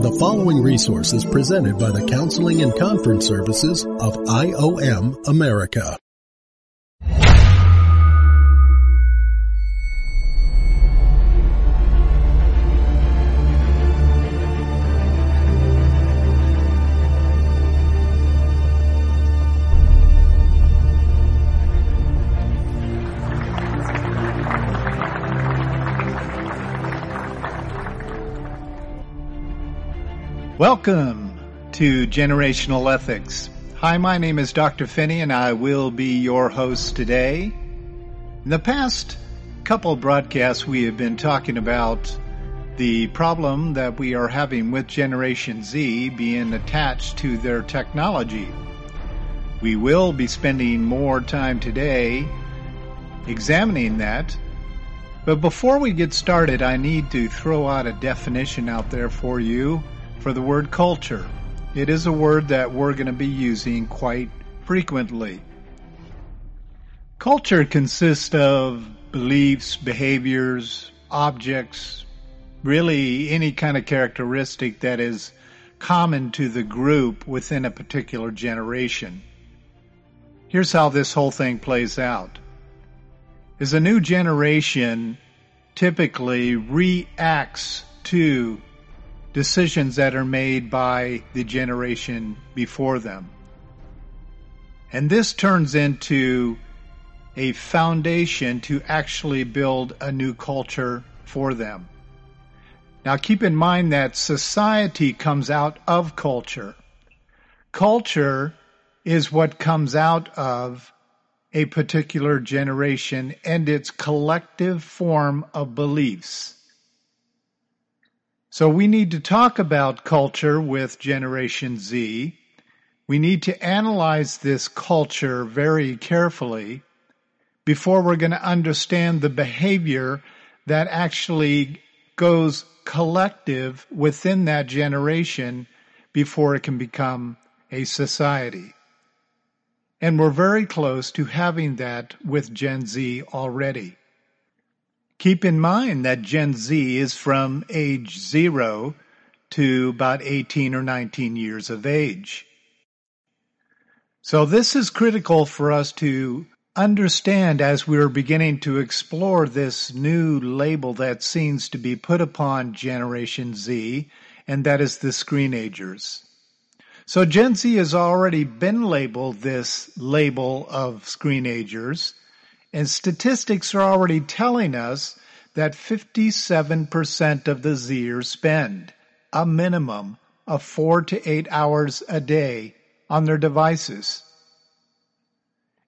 The following resource is presented by the Counseling and Conference Services of IOM America. Welcome to Generational Ethics. Hi, my name is Dr. Phinney and I will be your host today. In the past couple broadcasts, we have been talking about the problem that we are having with Generation Z being attached to their technology. We will be spending more time today examining that. But before we get started, I need to throw out a definition out there for you for the word culture. It is a word that we're going to be using quite frequently. Culture consists of beliefs, behaviors, objects, really any kind of characteristic that is common to the group within a particular generation. Here's how this whole thing plays out. Is a new generation typically reacts to decisions that are made by the generation before them. And this turns into a foundation to actually build a new culture for them. Now keep in mind that society comes out of culture. Culture is what comes out of a particular generation and its collective form of beliefs. So we need to talk about culture with Generation Z. We need to analyze this culture very carefully before we're going to understand the behavior that actually goes collective within that generation before it can become a society. And we're very close to having that with Gen Z already. Keep in mind that Gen Z is from age zero to about 18 or 19 years of age. So this is critical for us to understand as we're beginning to explore this new label that seems to be put upon Generation Z, and that is the screenagers. So Gen Z has already been labeled this label of screenagers, and statistics are already telling us that 57% of the Zers spend a minimum of four to eight hours a day on their devices.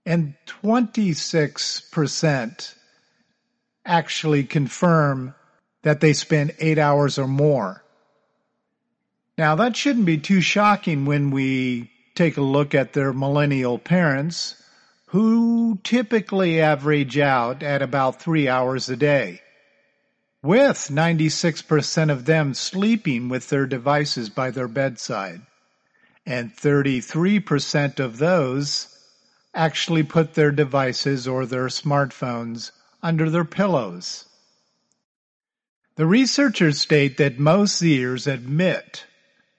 And 26% actually confirm that they spend eight hours or more. Now that shouldn't be too shocking when we take a look at their millennial parents who typically average out at about three hours a day, with 96% of them sleeping with their devices by their bedside. And 33% of those actually put their devices or their smartphones under their pillows. The researchers state that most Zers admit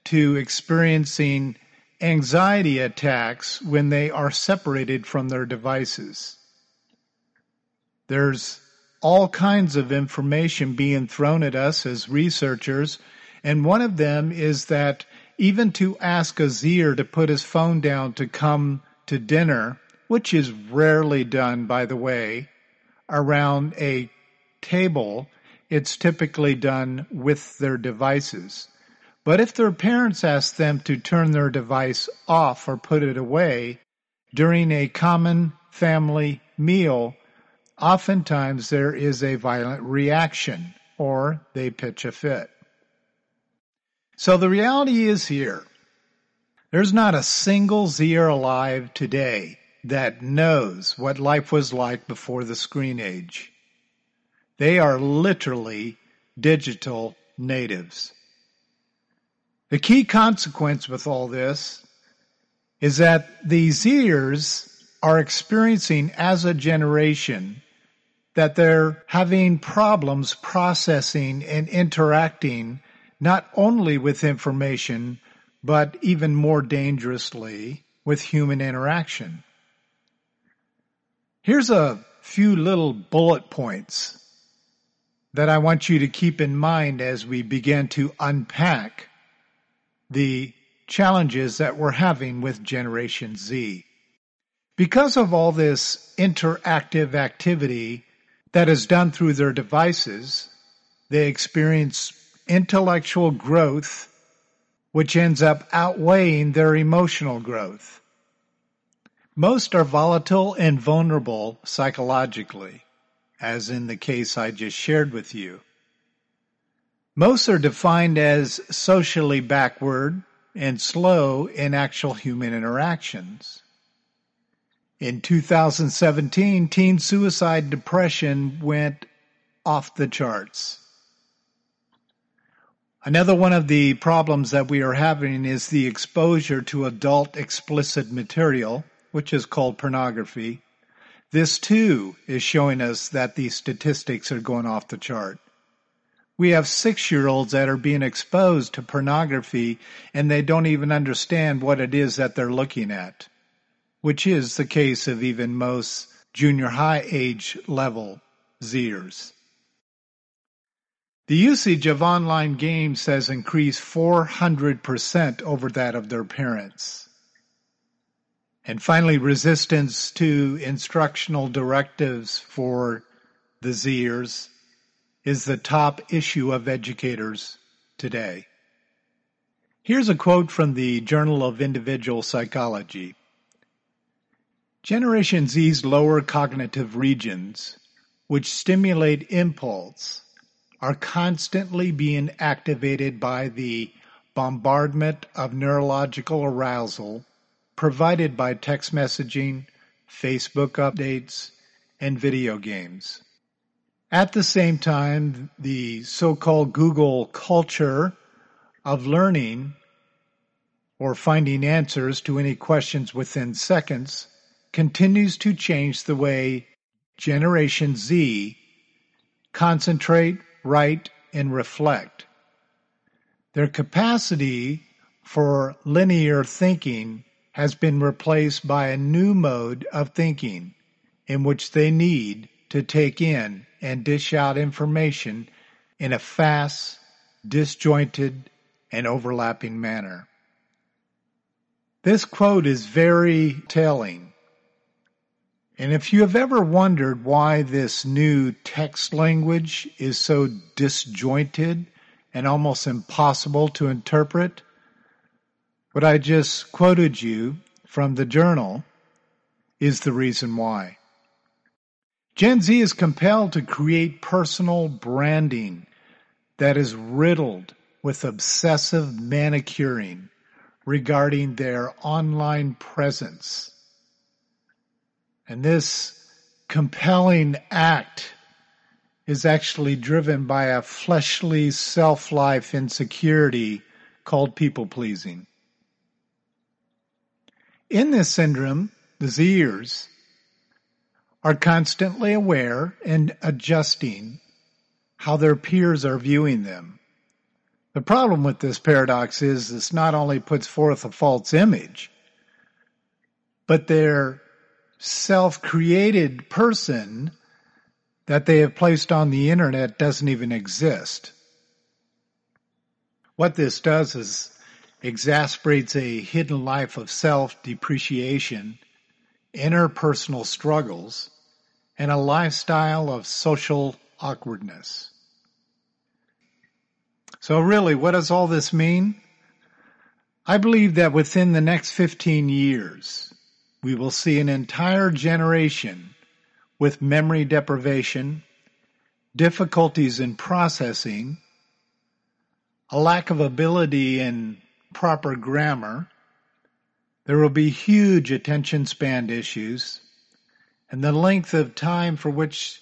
to experiencing anxiety attacks when they are separated from their devices. There's all kinds of information being thrown at us as researchers, and one of them is that even to ask a Zer to put his phone down to come to dinner, which is rarely done, by the way, around a table, it's typically done with their devices. But if their parents ask them to turn their device off or put it away during a common family meal, oftentimes there is a violent reaction or they pitch a fit. So the reality is here. There's not a single Zer alive today that knows what life was like before the screen age. They are literally digital natives. The key consequence with all this is that these Zers are experiencing as a generation that they're having problems processing and interacting not only with information, but even more dangerously with human interaction. Here's a few little bullet points that I want you to keep in mind as we begin to unpack the challenges that we're having with Generation Z. Because of all this interactive activity that is done through their devices, they experience intellectual growth, which ends up outweighing their emotional growth. Most are volatile and vulnerable psychologically, as in the case I just shared with you. Most are defined as socially backward and slow in actual human interactions. In 2017, teen suicide depression went off the charts. Another one of the problems that we are having is the exposure to adult explicit material, which is called pornography. This too is showing us that these statistics are going off the chart. We have six year olds that are being exposed to pornography and they don't even understand what it is that they're looking at, which is the case of even most junior high age level Zers. The usage of online games has increased 400% over that of their parents. And finally, resistance to instructional directives for the Zers is the top issue of educators today. Here's a quote from the Journal of Individual Psychology. Generation Z's lower cognitive regions, which stimulate impulse, are constantly being activated by the bombardment of neurological arousal provided by text messaging, Facebook updates, and video games. At the same time, the so-called Google culture of learning or finding answers to any questions within seconds continues to change the way Generation Z concentrate, write, and reflect. Their capacity for linear thinking has been replaced by a new mode of thinking in which they need to take in and dish out information in a fast, disjointed, and overlapping manner. This quote is very telling and if you have ever wondered why this new text language is so disjointed and almost impossible to interpret, what I just quoted you from the journal is the reason why. Gen Z is compelled to create personal branding that is riddled with obsessive manicuring regarding their online presence and this compelling act is actually driven by a fleshly self life insecurity called people pleasing. In this syndrome, the Zers are constantly aware and adjusting how their peers are viewing them. The problem with this paradox is this not only puts forth a false image, but they're self created person that they have placed on the internet doesn't even exist. What this does is exasperates a hidden life of self depreciation, interpersonal struggles, and a lifestyle of social awkwardness. So really, what does all this mean? I believe that within the next 15 years, we will see an entire generation with memory deprivation, difficulties in processing, a lack of ability in proper grammar. There will be huge attention span issues, and the length of time for which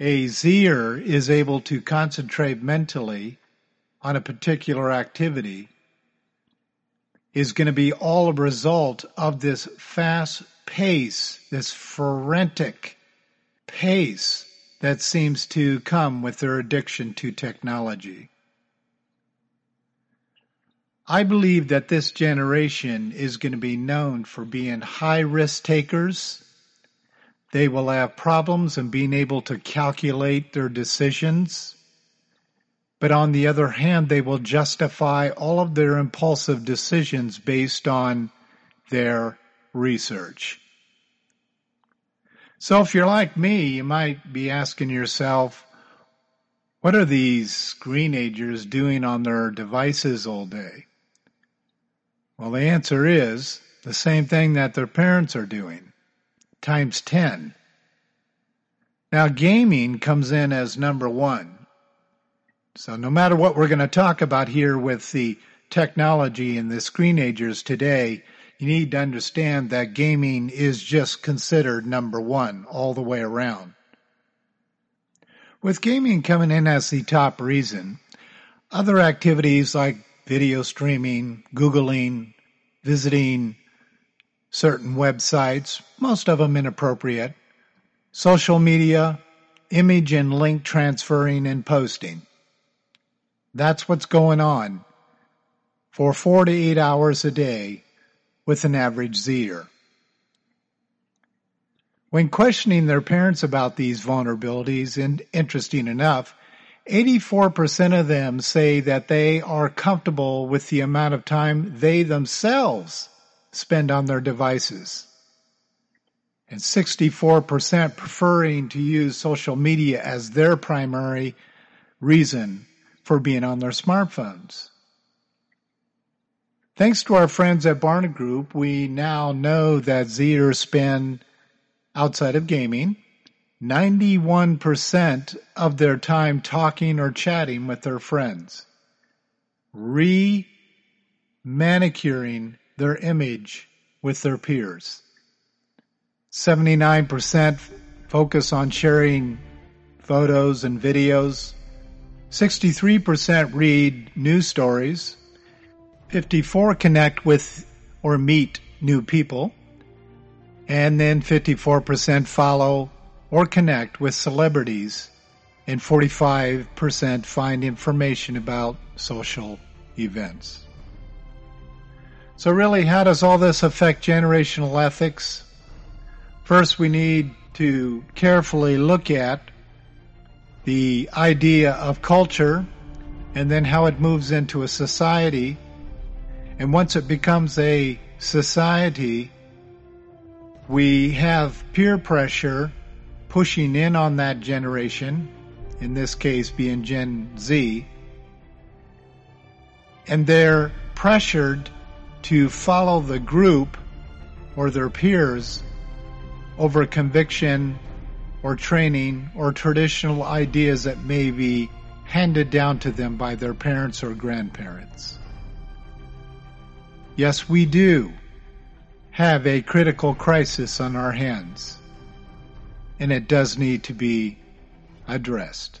a Zer is able to concentrate mentally on a particular activity is going to be all a result of this fast pace, this frantic pace that seems to come with their addiction to technology. I believe that this generation is going to be known for being high risk takers. They will have problems in being able to calculate their decisions. But on the other hand, they will justify all of their impulsive decisions based on their research. So if you're like me, you might be asking yourself, what are these screenagers doing on their devices all day? Well, the answer is the same thing that their parents are doing, times 10. Now, gaming comes in as number one. So, no matter what we're going to talk about here with the technology and the screenagers today, you need to understand that gaming is just considered number one all the way around. With gaming coming in as the top reason, other activities like video streaming, Googling, visiting certain websites, most of them inappropriate, social media, image and link transferring and posting. That's what's going on for four to eight hours a day with an average Zer. When questioning their parents about these vulnerabilities, and interesting enough, 84% of them say that they are comfortable with the amount of time they themselves spend on their devices. And 64% preferring to use social media as their primary reason for being on their smartphones. Thanks to our friends at Barna Group, we now know that Zers spend outside of gaming 91% of their time talking or chatting with their friends, re manicuring their image with their peers. 79% focus on sharing photos and videos. 63% read news stories. 54 connect with or meet new people. And then 54% follow or connect with celebrities, and 45% find information about social events. So, really, how does all this affect generational ethics? First, we need to carefully look at the idea of culture and then how it moves into a society. And once it becomes a society, we have peer pressure pushing in on that generation, in this case being Gen Z, and they're pressured to follow the group or their peers over conviction or training or traditional ideas that may be handed down to them by their parents or grandparents. Yes, we do have a critical crisis on our hands and it does need to be addressed.